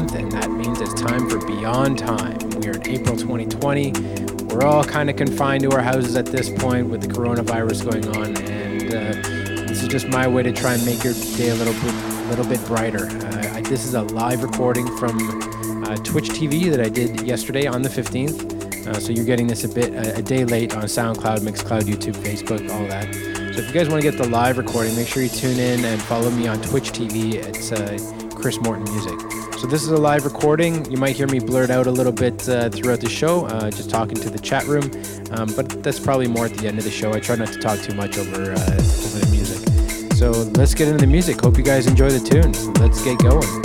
month, and that means it's time for Beyond Time. We are in April 2020. We're all kind of confined to our houses at this point with the coronavirus going on, and uh, this is just my way to try and make your day a little bit, little bit brighter. Uh, I, this is a live recording from uh, Twitch TV that I did yesterday on the 15th. Uh, so you're getting this a bit a, a day late on SoundCloud, Mixcloud, YouTube, Facebook, all that. So if you guys want to get the live recording, make sure you tune in and follow me on Twitch TV. It's uh, Chris Morton Music. So this is a live recording. You might hear me blurt out a little bit uh, throughout the show, uh, just talking to the chat room. Um, but that's probably more at the end of the show. I try not to talk too much over uh, over the music. So let's get into the music. Hope you guys enjoy the tunes. Let's get going.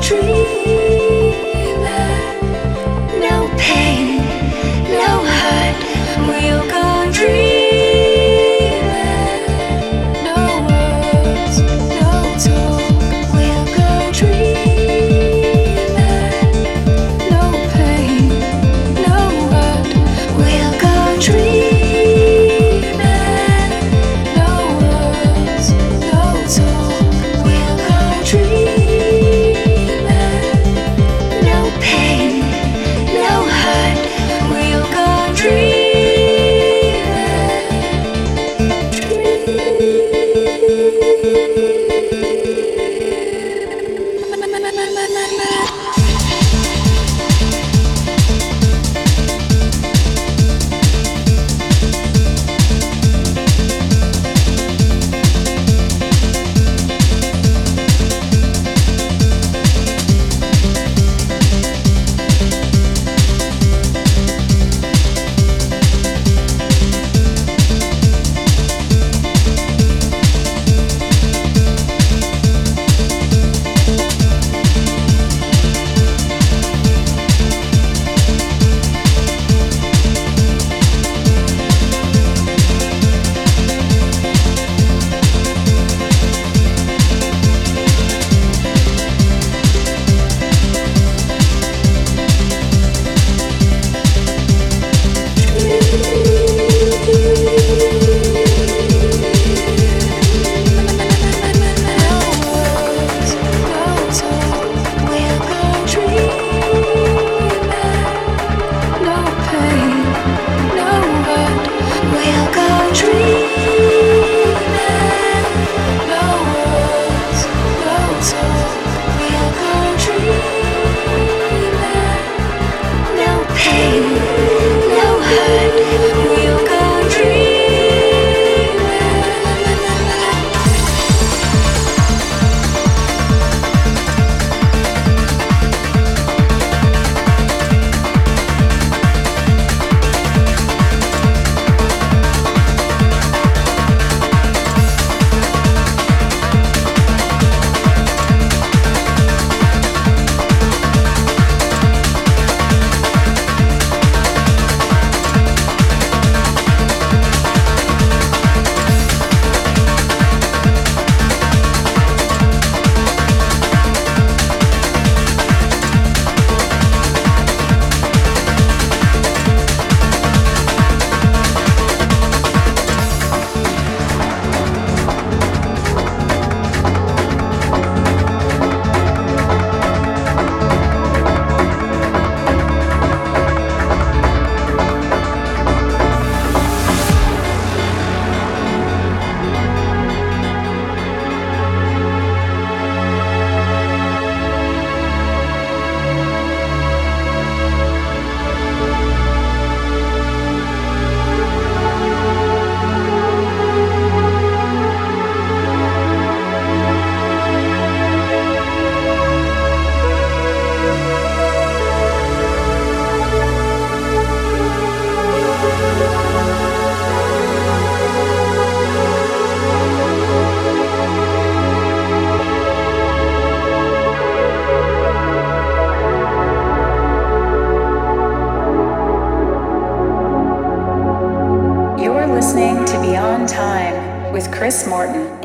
dream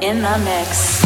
in the mix.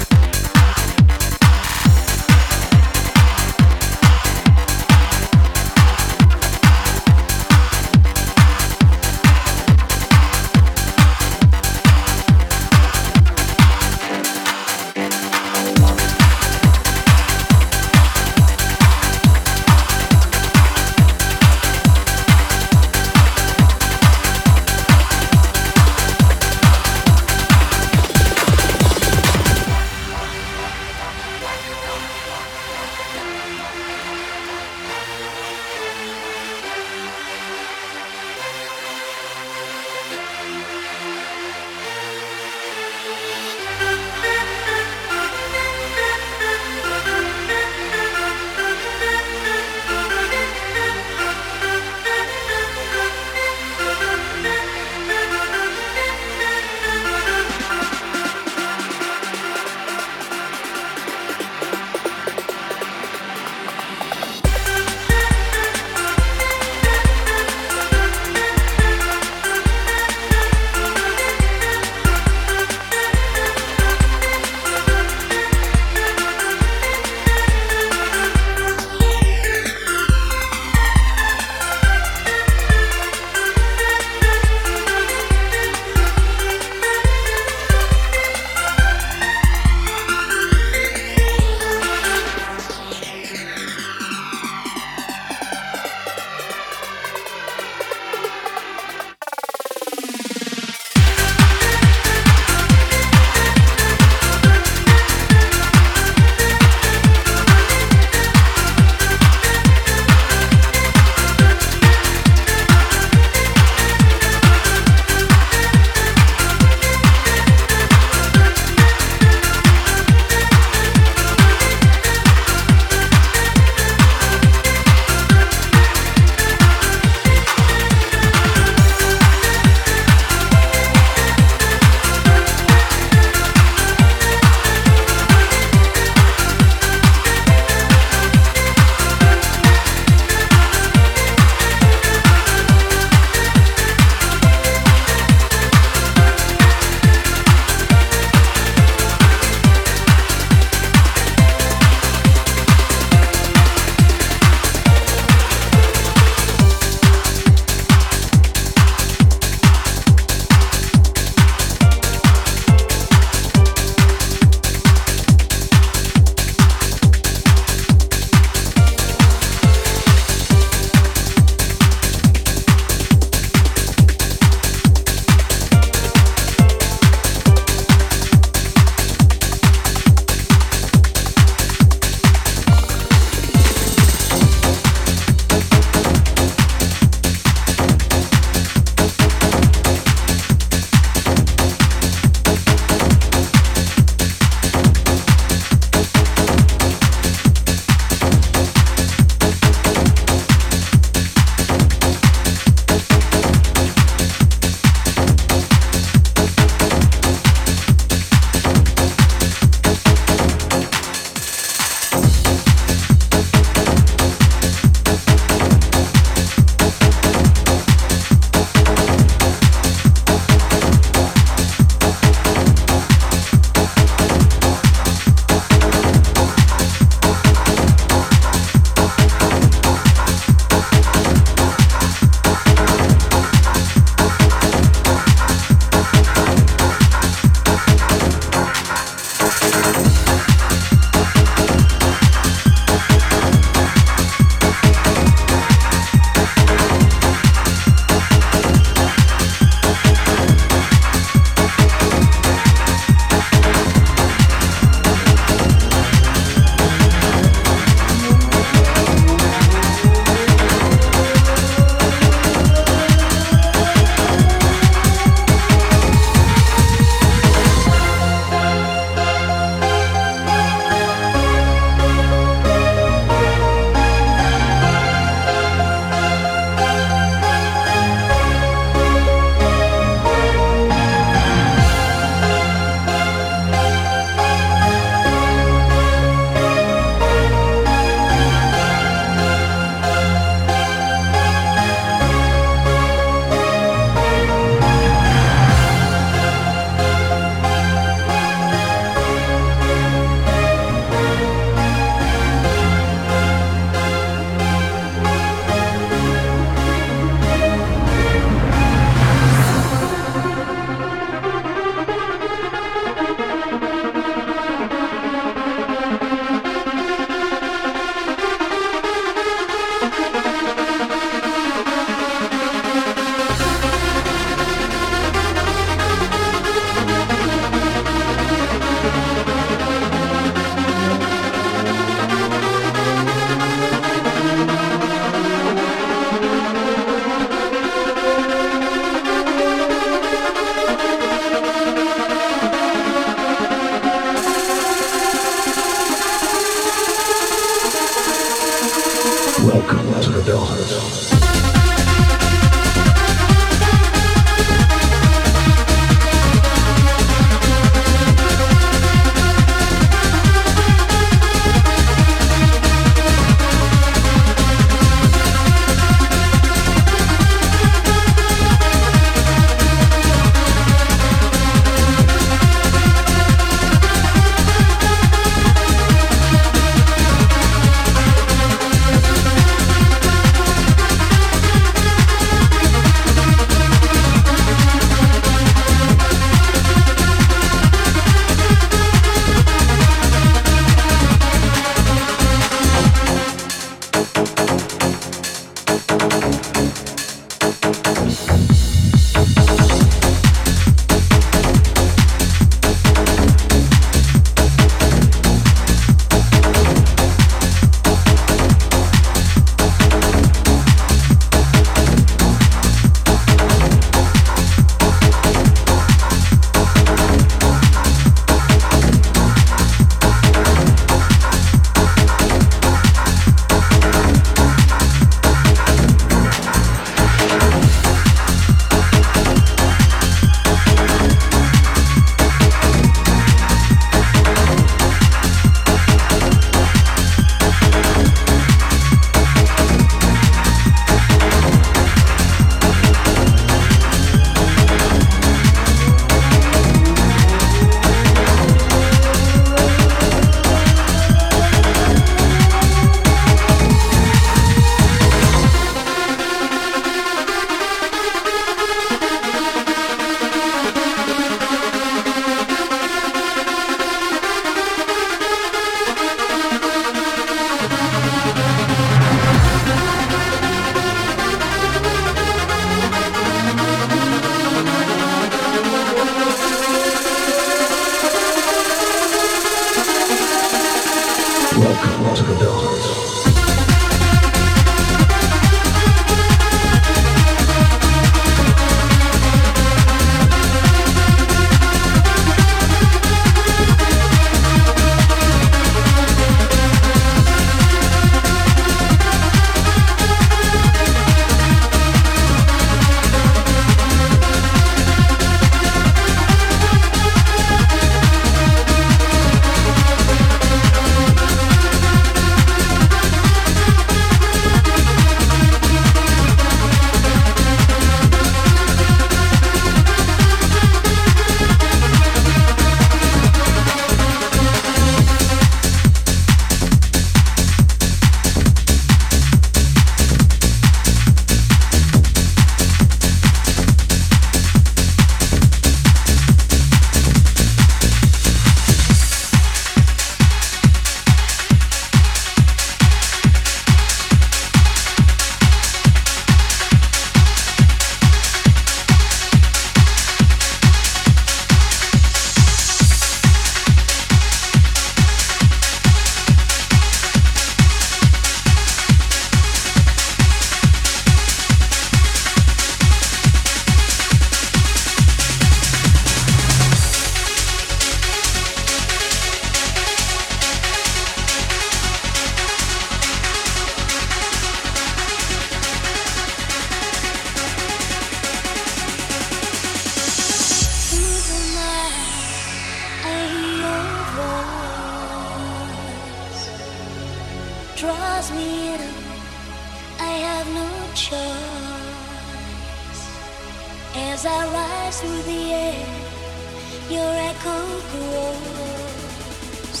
your echo grows.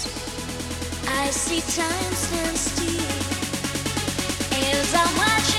I see time stand still as I watch.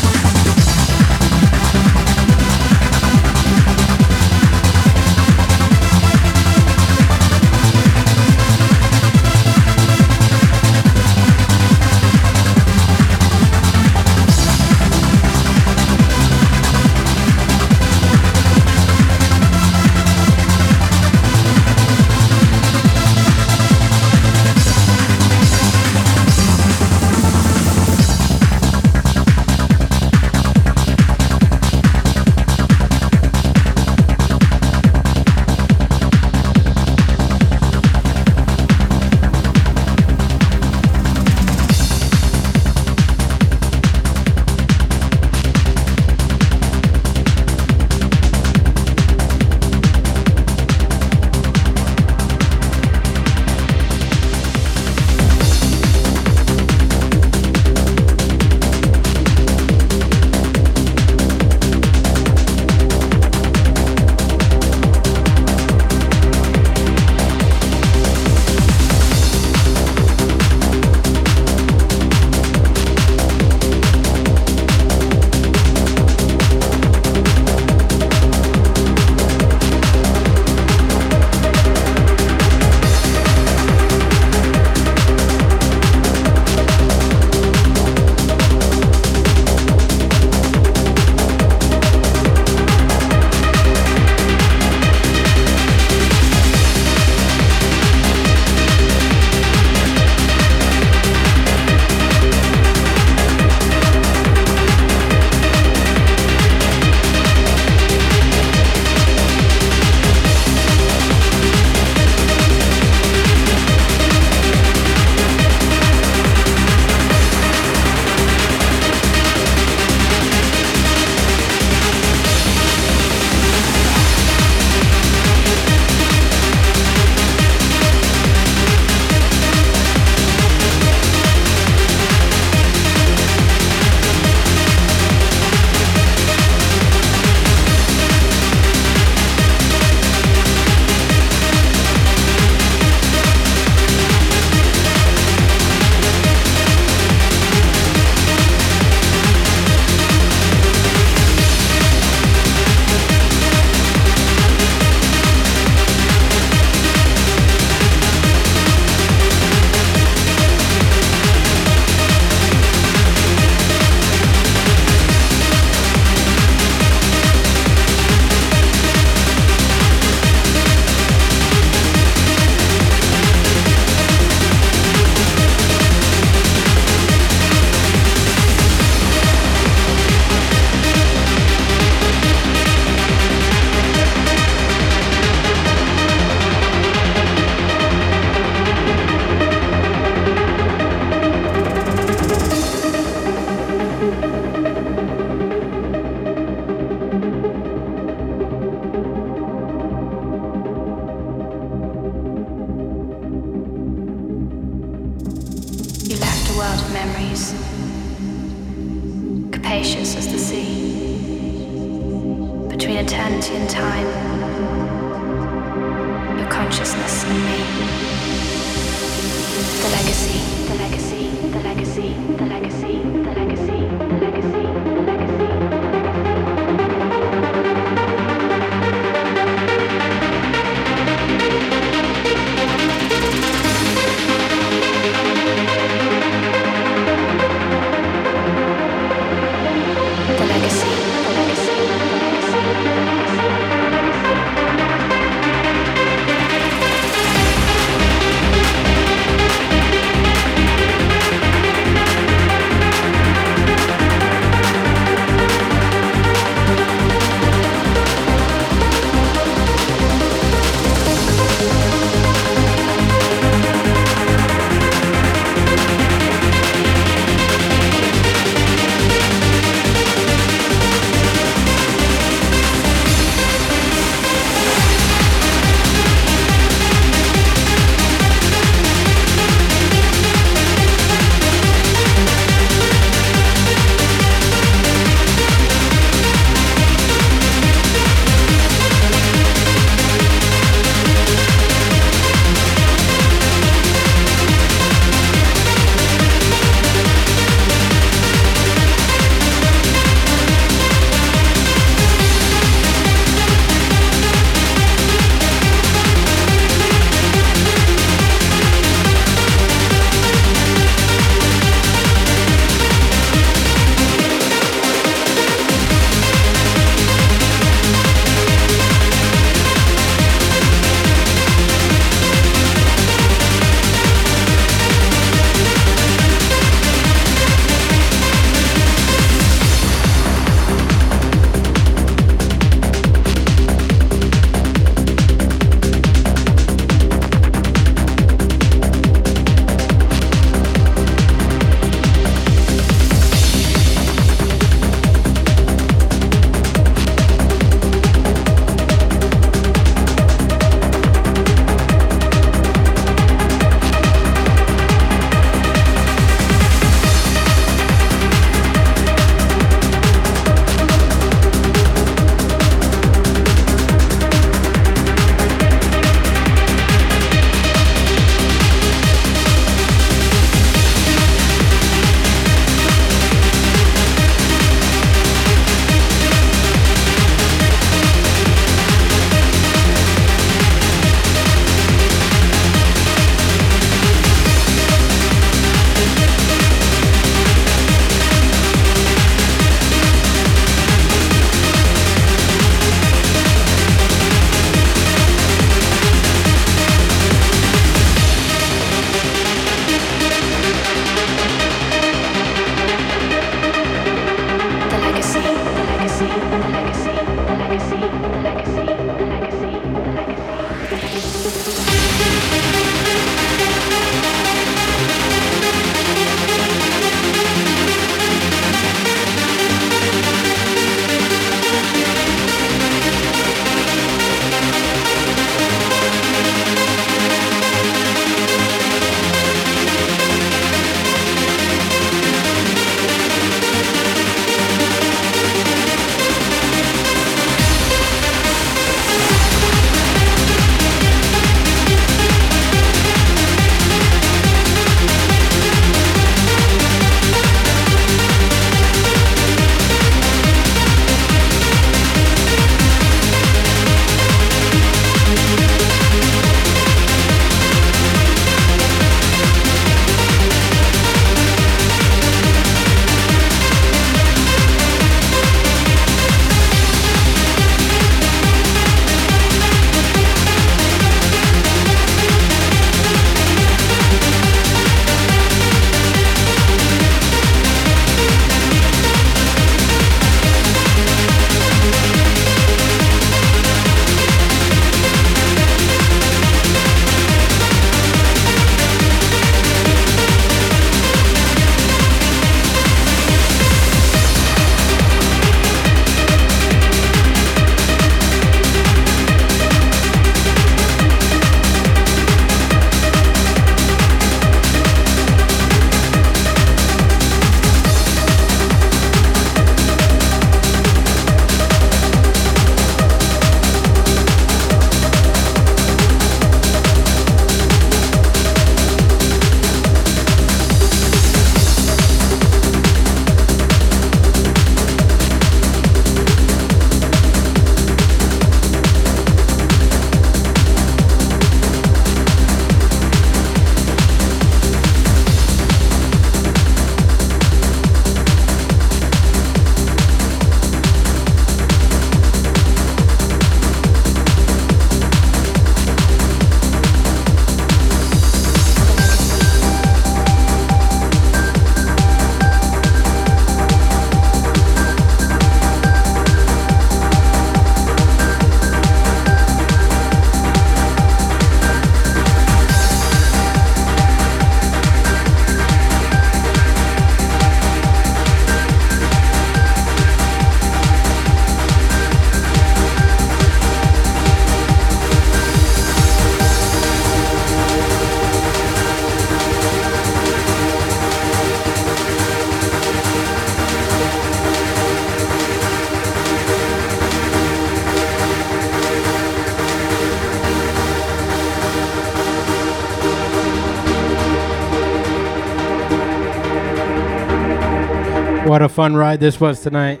What a fun ride this was tonight.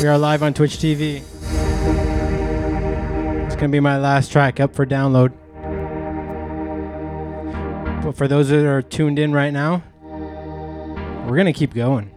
We are live on Twitch TV. It's going to be my last track up for download. But for those that are tuned in right now, we're going to keep going.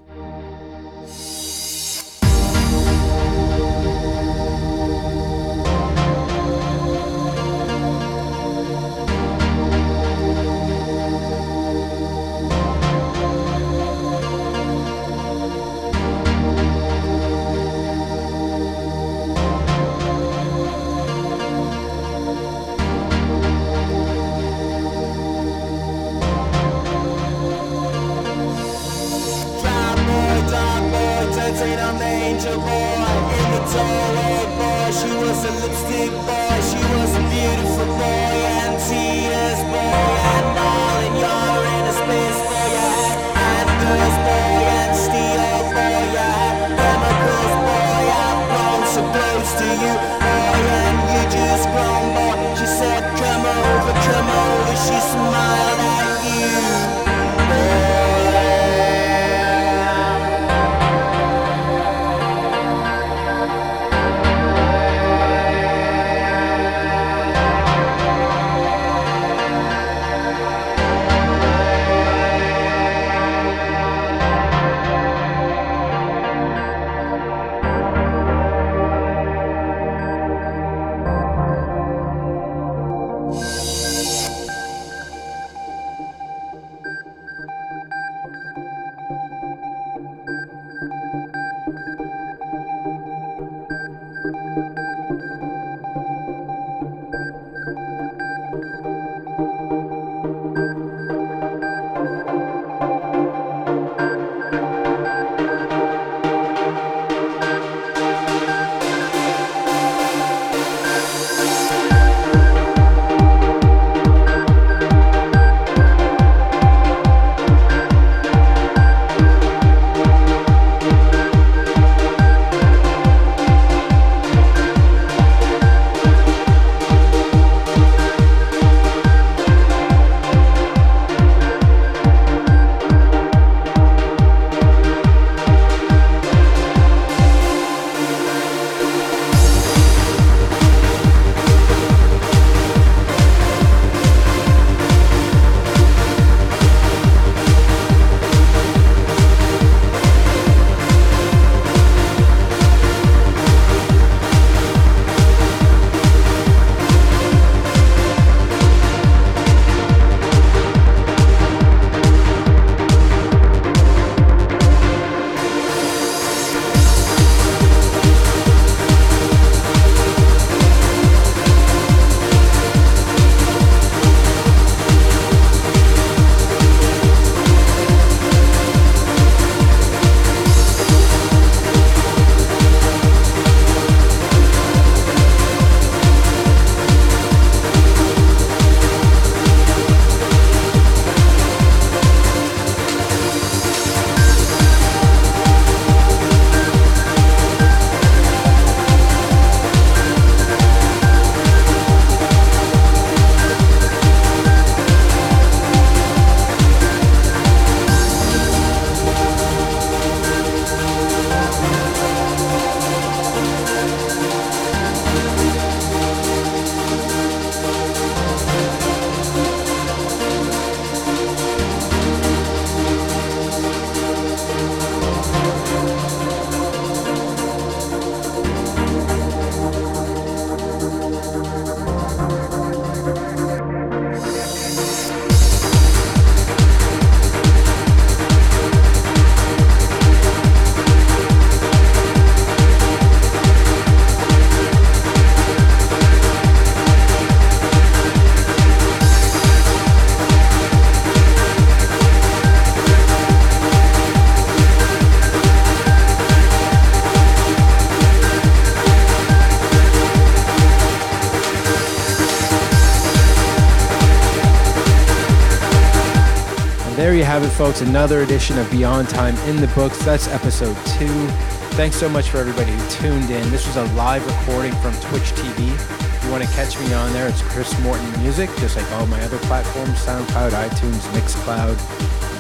Folks. Another edition of Beyond Time in the books. That's episode two. Thanks so much for everybody who tuned in. This was a live recording from Twitch TV. If you want to catch me on there, it's Chris Morton Music, just like all my other platforms SoundCloud, iTunes, Mixcloud,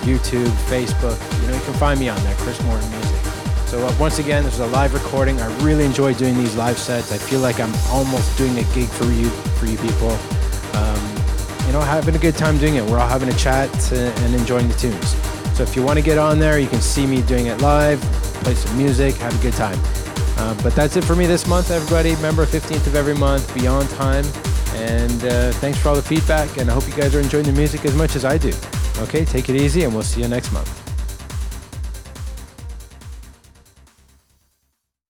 YouTube, Facebook. You know, you can find me on there, Chris Morton Music. So uh, once again, this is a live recording. I really enjoy doing these live sets. I feel like I'm almost doing a gig for you, for you people. Know, having a good time doing it. We're all having a chat and enjoying the tunes. So if you want to get on there, you can see me doing it live, play some music, have a good time. Uh, but that's it for me this month, everybody. Remember, 15th of every month, Beyond Time. And uh, thanks for all the feedback, and I hope you guys are enjoying the music as much as I do. Okay, take it easy, and we'll see you next month.